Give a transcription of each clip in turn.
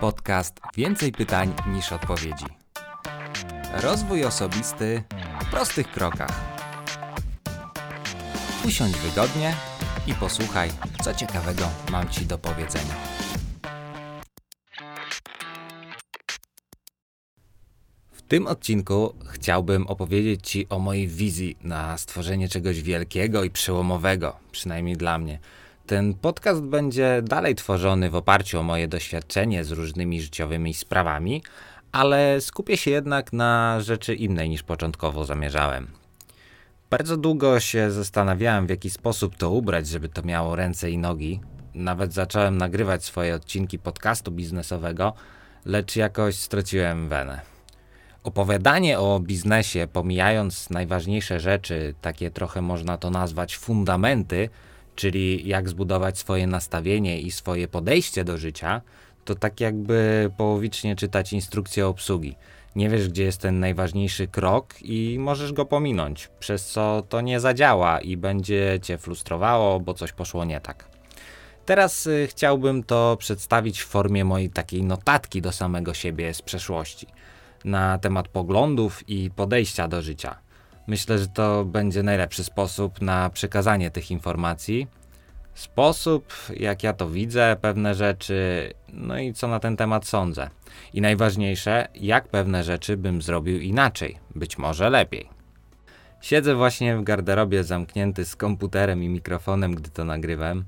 Podcast Więcej pytań niż odpowiedzi. Rozwój osobisty w prostych krokach. Usiądź wygodnie i posłuchaj, co ciekawego mam Ci do powiedzenia. W tym odcinku chciałbym opowiedzieć Ci o mojej wizji na stworzenie czegoś wielkiego i przełomowego, przynajmniej dla mnie. Ten podcast będzie dalej tworzony w oparciu o moje doświadczenie z różnymi życiowymi sprawami, ale skupię się jednak na rzeczy innej niż początkowo zamierzałem. Bardzo długo się zastanawiałem, w jaki sposób to ubrać, żeby to miało ręce i nogi. Nawet zacząłem nagrywać swoje odcinki podcastu biznesowego, lecz jakoś straciłem wenę. Opowiadanie o biznesie, pomijając najważniejsze rzeczy, takie trochę można to nazwać fundamenty, czyli jak zbudować swoje nastawienie i swoje podejście do życia, to tak jakby połowicznie czytać instrukcję obsługi. Nie wiesz, gdzie jest ten najważniejszy krok i możesz go pominąć, przez co to nie zadziała i będzie cię frustrowało, bo coś poszło nie tak. Teraz y, chciałbym to przedstawić w formie mojej takiej notatki do samego siebie z przeszłości na temat poglądów i podejścia do życia. Myślę, że to będzie najlepszy sposób na przekazanie tych informacji. Sposób, jak ja to widzę, pewne rzeczy, no i co na ten temat sądzę. I najważniejsze, jak pewne rzeczy bym zrobił inaczej, być może lepiej. Siedzę właśnie w garderobie zamknięty z komputerem i mikrofonem, gdy to nagrywam.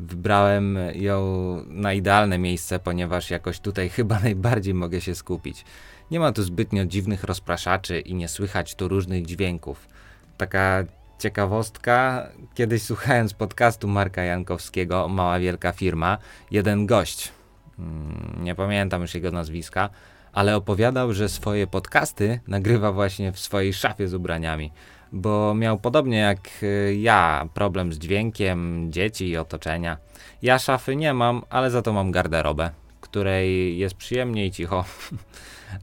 Wybrałem ją na idealne miejsce, ponieważ jakoś tutaj chyba najbardziej mogę się skupić. Nie ma tu zbytnio dziwnych rozpraszaczy i nie słychać tu różnych dźwięków. Taka ciekawostka, kiedyś słuchając podcastu Marka Jankowskiego, Mała Wielka Firma, jeden gość, mm, nie pamiętam już jego nazwiska, ale opowiadał, że swoje podcasty nagrywa właśnie w swojej szafie z ubraniami, bo miał podobnie jak y, ja problem z dźwiękiem dzieci i otoczenia. Ja szafy nie mam, ale za to mam garderobę, której jest przyjemnie i cicho.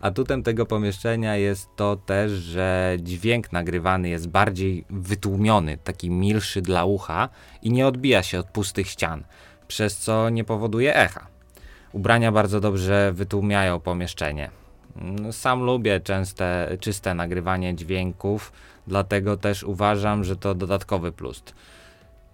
Atutem tego pomieszczenia jest to też, że dźwięk nagrywany jest bardziej wytłumiony, taki milszy dla ucha i nie odbija się od pustych ścian, przez co nie powoduje echa. Ubrania bardzo dobrze wytłumiają pomieszczenie. Sam lubię częste, czyste nagrywanie dźwięków, dlatego też uważam, że to dodatkowy plus.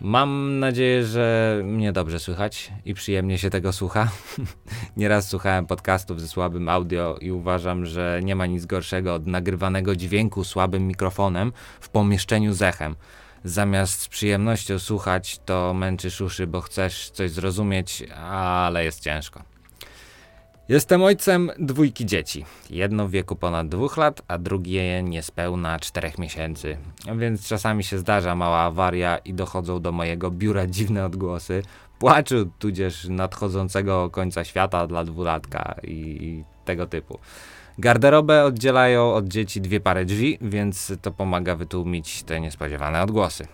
Mam nadzieję, że mnie dobrze słychać i przyjemnie się tego słucha. Nieraz słuchałem podcastów ze słabym audio i uważam, że nie ma nic gorszego od nagrywanego dźwięku słabym mikrofonem w pomieszczeniu z echem. Zamiast z przyjemnością słuchać, to męczysz uszy, bo chcesz coś zrozumieć, ale jest ciężko. Jestem ojcem dwójki dzieci. Jedno w wieku ponad dwóch lat, a drugie niespełna czterech miesięcy. Więc czasami się zdarza mała awaria i dochodzą do mojego biura dziwne odgłosy płaczu, tudzież nadchodzącego końca świata dla dwulatka i, i tego typu. Garderobę oddzielają od dzieci dwie pary drzwi, więc to pomaga wytłumić te niespodziewane odgłosy.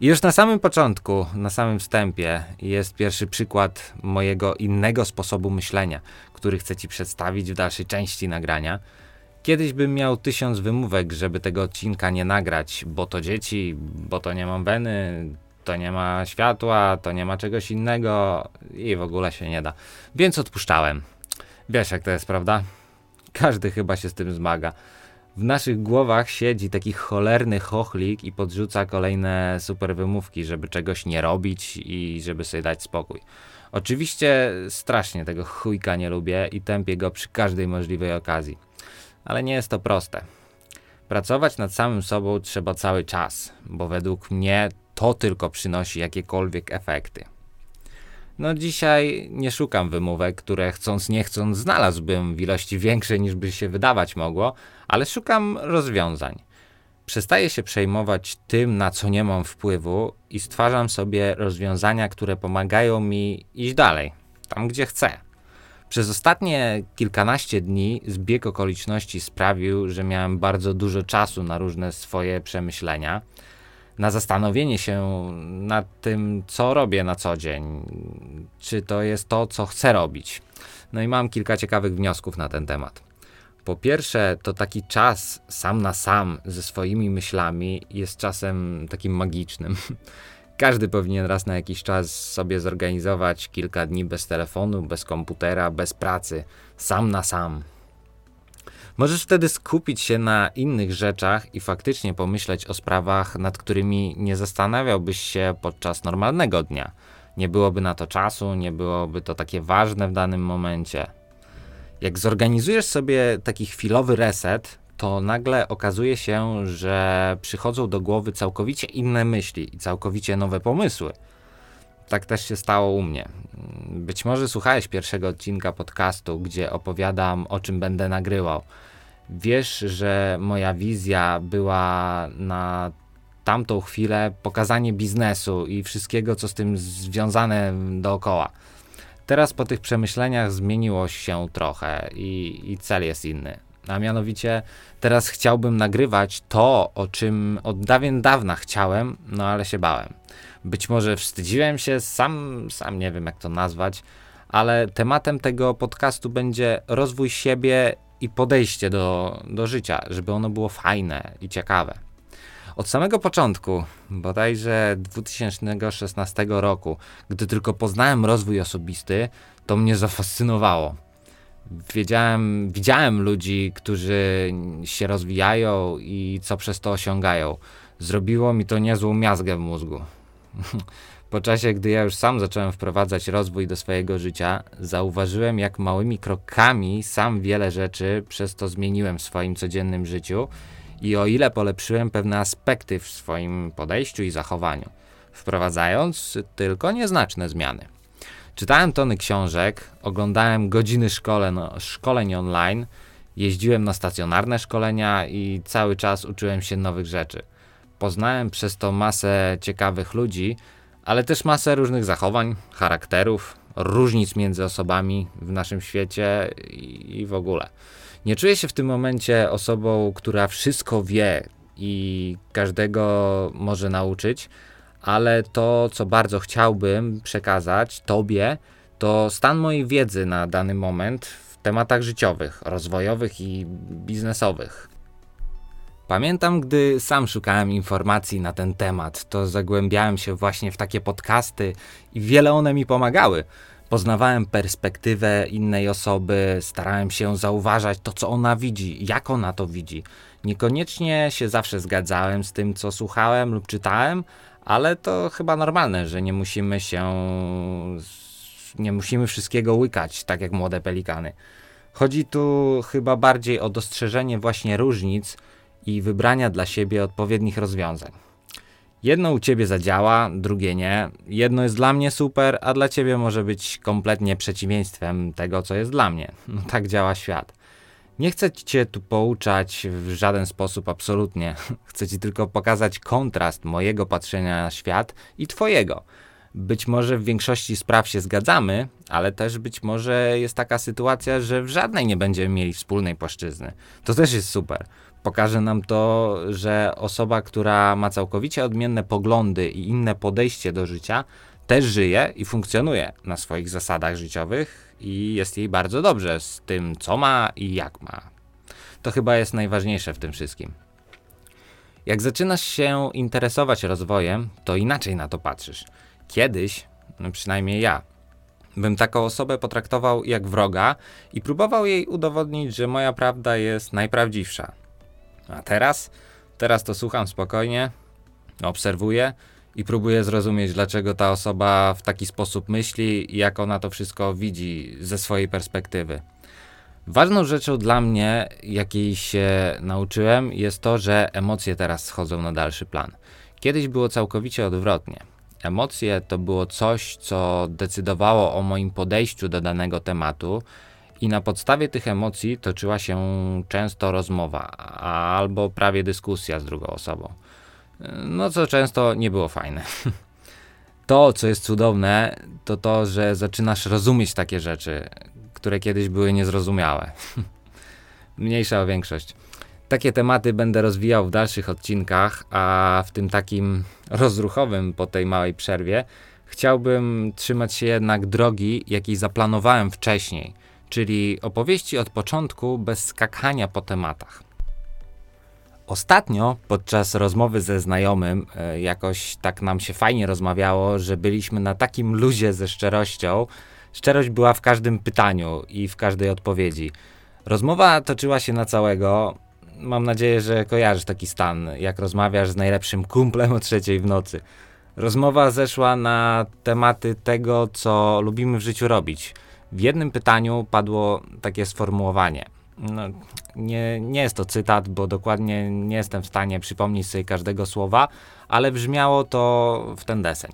I już na samym początku, na samym wstępie jest pierwszy przykład mojego innego sposobu myślenia, który chcę Ci przedstawić w dalszej części nagrania. Kiedyś bym miał tysiąc wymówek, żeby tego odcinka nie nagrać, bo to dzieci, bo to nie mam weny, to nie ma światła, to nie ma czegoś innego i w ogóle się nie da. Więc odpuszczałem. Wiesz jak to jest, prawda? Każdy chyba się z tym zmaga w naszych głowach siedzi taki cholerny chochlik i podrzuca kolejne super wymówki, żeby czegoś nie robić i żeby sobie dać spokój. Oczywiście strasznie tego chujka nie lubię i tępię go przy każdej możliwej okazji. Ale nie jest to proste. Pracować nad samym sobą trzeba cały czas, bo według mnie to tylko przynosi jakiekolwiek efekty. No dzisiaj nie szukam wymówek, które chcąc nie chcąc znalazłbym w ilości większej niż by się wydawać mogło, ale szukam rozwiązań. Przestaję się przejmować tym, na co nie mam wpływu i stwarzam sobie rozwiązania, które pomagają mi iść dalej, tam gdzie chcę. Przez ostatnie kilkanaście dni zbieg okoliczności sprawił, że miałem bardzo dużo czasu na różne swoje przemyślenia na zastanowienie się nad tym, co robię na co dzień, czy to jest to, co chcę robić. No i mam kilka ciekawych wniosków na ten temat. Po pierwsze, to taki czas sam na sam ze swoimi myślami jest czasem takim magicznym. Każdy powinien raz na jakiś czas sobie zorganizować kilka dni bez telefonu, bez komputera, bez pracy, sam na sam. Możesz wtedy skupić się na innych rzeczach i faktycznie pomyśleć o sprawach, nad którymi nie zastanawiałbyś się podczas normalnego dnia. Nie byłoby na to czasu, nie byłoby to takie ważne w danym momencie. Jak zorganizujesz sobie taki chwilowy reset, to nagle okazuje się, że przychodzą do głowy całkowicie inne myśli i całkowicie nowe pomysły. Tak też się stało u mnie. Być może słuchałeś pierwszego odcinka podcastu, gdzie opowiadam o czym będę nagrywał. Wiesz, że moja wizja była na tamtą chwilę pokazanie biznesu i wszystkiego, co z tym związane dookoła. Teraz po tych przemyśleniach zmieniło się trochę i, i cel jest inny. A mianowicie teraz chciałbym nagrywać to, o czym od dawien dawna chciałem, no ale się bałem. Być może wstydziłem się, sam, sam nie wiem jak to nazwać, ale tematem tego podcastu będzie rozwój siebie i podejście do, do życia, żeby ono było fajne i ciekawe. Od samego początku, bodajże 2016 roku, gdy tylko poznałem rozwój osobisty, to mnie zafascynowało. Wiedziałem, widziałem ludzi, którzy się rozwijają i co przez to osiągają. Zrobiło mi to niezłą miazgę w mózgu. Po czasie, gdy ja już sam zacząłem wprowadzać rozwój do swojego życia, zauważyłem, jak małymi krokami sam wiele rzeczy przez to zmieniłem w swoim codziennym życiu i o ile polepszyłem pewne aspekty w swoim podejściu i zachowaniu, wprowadzając tylko nieznaczne zmiany. Czytałem tony książek, oglądałem godziny szkole, no, szkoleń online, jeździłem na stacjonarne szkolenia i cały czas uczyłem się nowych rzeczy. Poznałem przez to masę ciekawych ludzi, ale też masę różnych zachowań, charakterów, różnic między osobami w naszym świecie i, i w ogóle. Nie czuję się w tym momencie osobą, która wszystko wie i każdego może nauczyć, ale to, co bardzo chciałbym przekazać Tobie, to stan mojej wiedzy na dany moment w tematach życiowych, rozwojowych i biznesowych. Pamiętam, gdy sam szukałem informacji na ten temat, to zagłębiałem się właśnie w takie podcasty i wiele one mi pomagały. Poznawałem perspektywę innej osoby, starałem się zauważać to, co ona widzi, jak ona to widzi. Niekoniecznie się zawsze zgadzałem z tym, co słuchałem lub czytałem, ale to chyba normalne, że nie musimy się. Nie musimy wszystkiego łykać, tak jak młode pelikany. Chodzi tu chyba bardziej o dostrzeżenie właśnie różnic i wybrania dla siebie odpowiednich rozwiązań. Jedno u ciebie zadziała, drugie nie. Jedno jest dla mnie super, a dla ciebie może być kompletnie przeciwieństwem tego, co jest dla mnie. No tak działa świat. Nie chcę cię tu pouczać w żaden sposób, absolutnie. Chcę ci tylko pokazać kontrast mojego patrzenia na świat i twojego. Być może w większości spraw się zgadzamy, ale też być może jest taka sytuacja, że w żadnej nie będziemy mieli wspólnej płaszczyzny. To też jest super. Pokaże nam to, że osoba, która ma całkowicie odmienne poglądy i inne podejście do życia, też żyje i funkcjonuje na swoich zasadach życiowych i jest jej bardzo dobrze z tym, co ma i jak ma. To chyba jest najważniejsze w tym wszystkim. Jak zaczynasz się interesować rozwojem, to inaczej na to patrzysz. Kiedyś, no przynajmniej ja, bym taką osobę potraktował jak wroga i próbował jej udowodnić, że moja prawda jest najprawdziwsza. A teraz? Teraz to słucham spokojnie, obserwuję i próbuję zrozumieć, dlaczego ta osoba w taki sposób myśli i jak ona to wszystko widzi ze swojej perspektywy. Ważną rzeczą dla mnie, jakiej się nauczyłem, jest to, że emocje teraz schodzą na dalszy plan. Kiedyś było całkowicie odwrotnie. Emocje to było coś, co decydowało o moim podejściu do danego tematu, i na podstawie tych emocji toczyła się często rozmowa albo prawie dyskusja z drugą osobą. No co często nie było fajne. To, co jest cudowne, to to, że zaczynasz rozumieć takie rzeczy, które kiedyś były niezrozumiałe. Mniejsza o większość. Takie tematy będę rozwijał w dalszych odcinkach, a w tym takim rozruchowym po tej małej przerwie chciałbym trzymać się jednak drogi, jakiej zaplanowałem wcześniej, czyli opowieści od początku bez skakania po tematach. Ostatnio podczas rozmowy ze znajomym e, jakoś tak nam się fajnie rozmawiało, że byliśmy na takim luzie ze szczerością. Szczerość była w każdym pytaniu i w każdej odpowiedzi. Rozmowa toczyła się na całego. Mam nadzieję, że kojarzysz taki stan, jak rozmawiasz z najlepszym kumplem o trzeciej w nocy. Rozmowa zeszła na tematy tego, co lubimy w życiu robić. W jednym pytaniu padło takie sformułowanie – no, nie, nie jest to cytat, bo dokładnie nie jestem w stanie przypomnieć sobie każdego słowa, ale brzmiało to w ten deseń.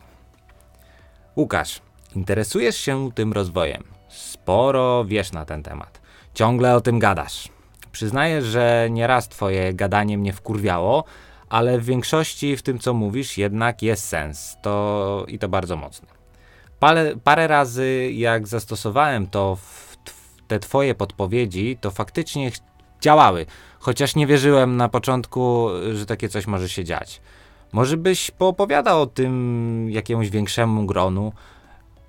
Łukasz, interesujesz się tym rozwojem. Sporo wiesz na ten temat. Ciągle o tym gadasz. Przyznaję, że nieraz twoje gadanie mnie wkurwiało, ale w większości w tym, co mówisz, jednak jest sens. To i to bardzo mocny. Parę, parę razy, jak zastosowałem to w te twoje podpowiedzi to faktycznie działały, chociaż nie wierzyłem na początku, że takie coś może się dziać. Może byś poopowiadał o tym jakiemuś większemu gronu,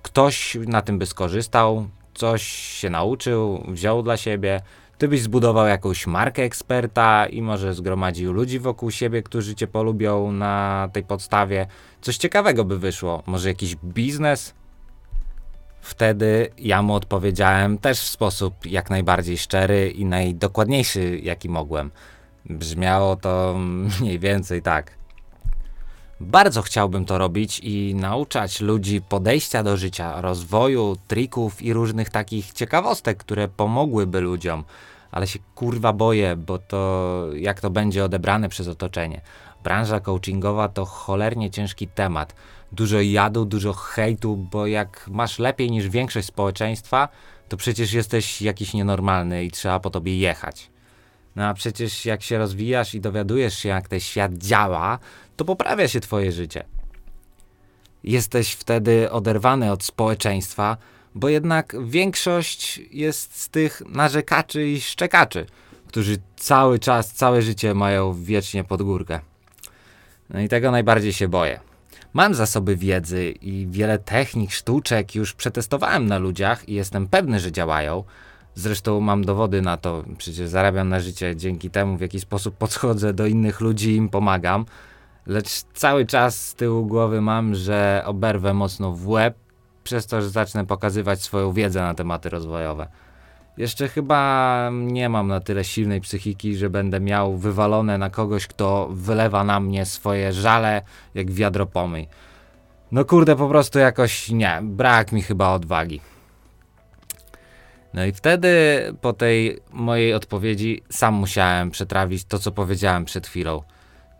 ktoś na tym by skorzystał, coś się nauczył, wziął dla siebie, ty byś zbudował jakąś markę eksperta i może zgromadził ludzi wokół siebie, którzy cię polubią na tej podstawie. Coś ciekawego by wyszło, może jakiś biznes? Wtedy ja mu odpowiedziałem też w sposób jak najbardziej szczery i najdokładniejszy, jaki mogłem. Brzmiało to mniej więcej tak. Bardzo chciałbym to robić i nauczać ludzi podejścia do życia, rozwoju, trików i różnych takich ciekawostek, które pomogłyby ludziom, ale się kurwa boję, bo to jak to będzie odebrane przez otoczenie. Branża coachingowa to cholernie ciężki temat dużo jadu, dużo hejtu, bo jak masz lepiej niż większość społeczeństwa, to przecież jesteś jakiś nienormalny i trzeba po tobie jechać. No a przecież jak się rozwijasz i dowiadujesz się, jak ten świat działa, to poprawia się twoje życie. Jesteś wtedy oderwany od społeczeństwa, bo jednak większość jest z tych narzekaczy i szczekaczy, którzy cały czas, całe życie mają wiecznie pod górkę. No i tego najbardziej się boję. Mam zasoby wiedzy i wiele technik, sztuczek już przetestowałem na ludziach i jestem pewny, że działają. Zresztą mam dowody na to, przecież zarabiam na życie dzięki temu, w jaki sposób podchodzę do innych ludzi i im pomagam. Lecz cały czas z tyłu głowy mam, że oberwę mocno w łeb, przez to, że zacznę pokazywać swoją wiedzę na tematy rozwojowe. Jeszcze chyba nie mam na tyle silnej psychiki, że będę miał wywalone na kogoś, kto wylewa na mnie swoje żale jak wiadro pomyj. No kurde, po prostu jakoś nie, brak mi chyba odwagi. No i wtedy po tej mojej odpowiedzi sam musiałem przetrawić to, co powiedziałem przed chwilą.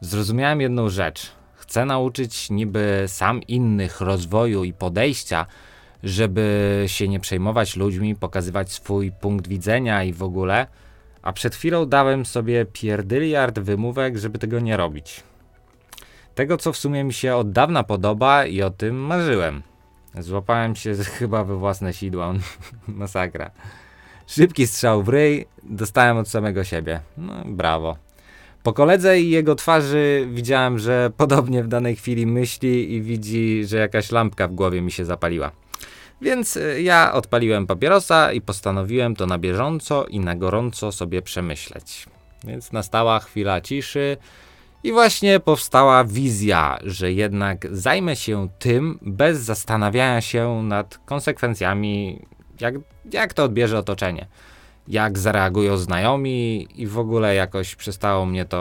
Zrozumiałem jedną rzecz. Chcę nauczyć niby sam innych rozwoju i podejścia, żeby się nie przejmować ludźmi, pokazywać swój punkt widzenia i w ogóle. A przed chwilą dałem sobie pierdyliard wymówek, żeby tego nie robić. Tego, co w sumie mi się od dawna podoba i o tym marzyłem. Złapałem się chyba we własne sidła. Masakra. Szybki strzał w ryj dostałem od samego siebie. No, brawo. Po koledze i jego twarzy widziałem, że podobnie w danej chwili myśli i widzi, że jakaś lampka w głowie mi się zapaliła. Więc y, ja odpaliłem papierosa i postanowiłem to na bieżąco i na gorąco sobie przemyśleć. Więc nastała chwila ciszy i właśnie powstała wizja, że jednak zajmę się tym bez zastanawiania się nad konsekwencjami, jak, jak to odbierze otoczenie jak zareagują znajomi i w ogóle jakoś przestało mnie to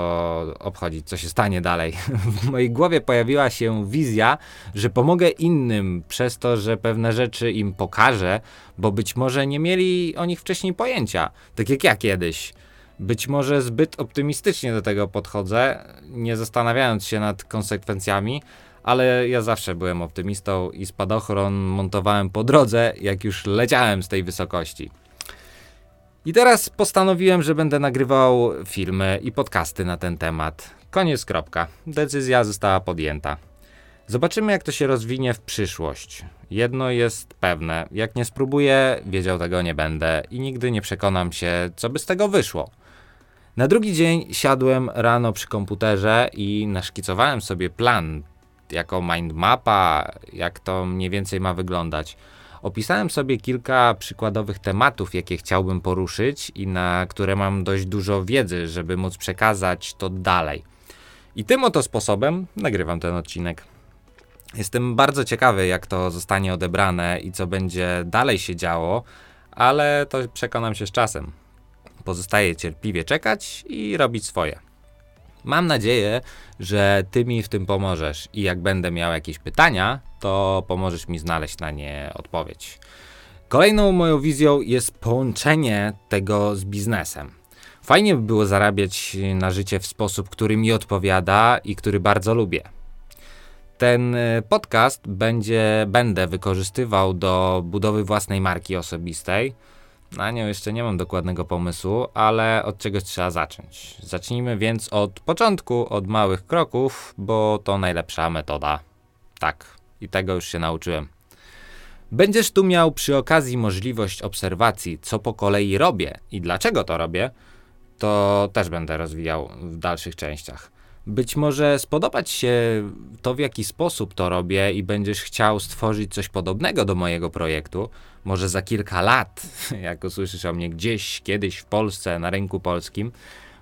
obchodzić, co się stanie dalej. W mojej głowie pojawiła się wizja, że pomogę innym przez to, że pewne rzeczy im pokażę, bo być może nie mieli o nich wcześniej pojęcia, tak jak ja kiedyś. Być może zbyt optymistycznie do tego podchodzę, nie zastanawiając się nad konsekwencjami, ale ja zawsze byłem optymistą i spadochron montowałem po drodze, jak już leciałem z tej wysokości. I teraz postanowiłem, że będę nagrywał filmy i podcasty na ten temat. Koniec, kropka. Decyzja została podjęta. Zobaczymy, jak to się rozwinie w przyszłość. Jedno jest pewne: jak nie spróbuję, wiedział tego nie będę i nigdy nie przekonam się, co by z tego wyszło. Na drugi dzień siadłem rano przy komputerze i naszkicowałem sobie plan, jako mindmapa, jak to mniej więcej ma wyglądać. Opisałem sobie kilka przykładowych tematów, jakie chciałbym poruszyć i na które mam dość dużo wiedzy, żeby móc przekazać to dalej. I tym oto sposobem nagrywam ten odcinek. Jestem bardzo ciekawy, jak to zostanie odebrane i co będzie dalej się działo, ale to przekonam się z czasem. Pozostaje cierpliwie czekać i robić swoje. Mam nadzieję, że ty mi w tym pomożesz i jak będę miał jakieś pytania, to pomożesz mi znaleźć na nie odpowiedź. Kolejną moją wizją jest połączenie tego z biznesem. Fajnie by było zarabiać na życie w sposób, który mi odpowiada i który bardzo lubię. Ten e, podcast będzie, będę wykorzystywał do budowy własnej marki osobistej. Na nią jeszcze nie mam dokładnego pomysłu, ale od czegoś trzeba zacząć. Zacznijmy więc od początku, od małych kroków, bo to najlepsza metoda. Tak, i tego już się nauczyłem. Będziesz tu miał przy okazji możliwość obserwacji, co po kolei robię i dlaczego to robię, to też będę rozwijał w dalszych częściach. Być może spodobać się to, w jaki sposób to robię, i będziesz chciał stworzyć coś podobnego do mojego projektu. Może za kilka lat, jak usłyszysz o mnie gdzieś, kiedyś w Polsce, na rynku polskim,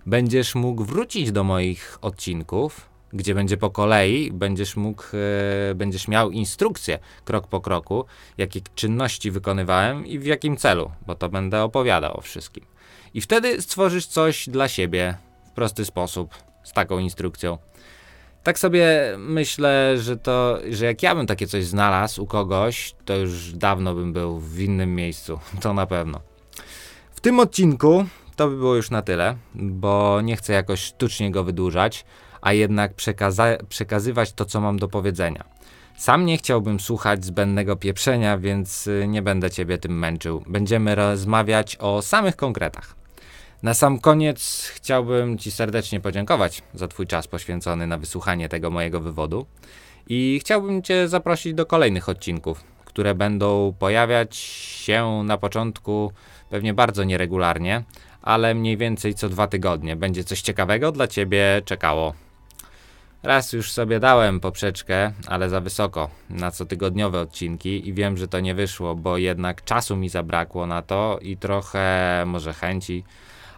będziesz mógł wrócić do moich odcinków, gdzie będzie po kolei, będziesz mógł, e, będziesz miał instrukcję krok po kroku, jakie czynności wykonywałem i w jakim celu, bo to będę opowiadał o wszystkim. I wtedy stworzysz coś dla siebie w prosty sposób, z taką instrukcją. Tak sobie myślę, że to, że jak ja bym takie coś znalazł u kogoś, to już dawno bym był w innym miejscu, to na pewno. W tym odcinku to by było już na tyle, bo nie chcę jakoś sztucznie go wydłużać, a jednak przekaza- przekazywać to, co mam do powiedzenia. Sam nie chciałbym słuchać zbędnego pieprzenia, więc y, nie będę ciebie tym męczył. Będziemy rozmawiać o samych konkretach. Na sam koniec chciałbym Ci serdecznie podziękować za Twój czas poświęcony na wysłuchanie tego mojego wywodu i chciałbym Cię zaprosić do kolejnych odcinków, które będą pojawiać się na początku pewnie bardzo nieregularnie, ale mniej więcej co dwa tygodnie. Będzie coś ciekawego dla Ciebie czekało. Raz już sobie dałem poprzeczkę, ale za wysoko, na cotygodniowe odcinki i wiem, że to nie wyszło, bo jednak czasu mi zabrakło na to i trochę może chęci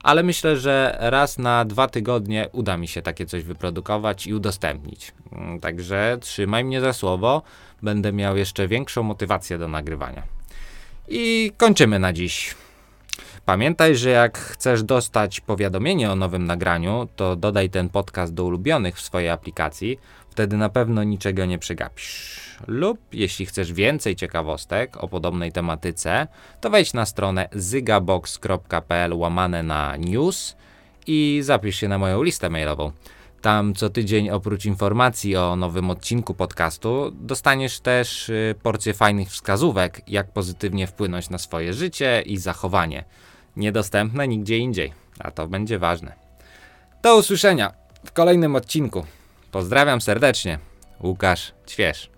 ale myślę, że raz na dwa tygodnie uda mi się takie coś wyprodukować i udostępnić. Mm, także trzymaj mnie za słowo, będę miał jeszcze większą motywację do nagrywania. I kończymy na dziś. Pamiętaj, że jak chcesz dostać powiadomienie o nowym nagraniu, to dodaj ten podcast do ulubionych w swojej aplikacji, wtedy na pewno niczego nie przegapisz lub jeśli chcesz więcej ciekawostek o podobnej tematyce, to wejdź na stronę zygabox.pl łamane na news i zapisz się na moją listę mailową. Tam co tydzień oprócz informacji o nowym odcinku podcastu dostaniesz też y, porcję fajnych wskazówek, jak pozytywnie wpłynąć na swoje życie i zachowanie. Niedostępne nigdzie indziej, a to będzie ważne. Do usłyszenia w kolejnym odcinku. Pozdrawiam serdecznie. Łukasz Ćwierz.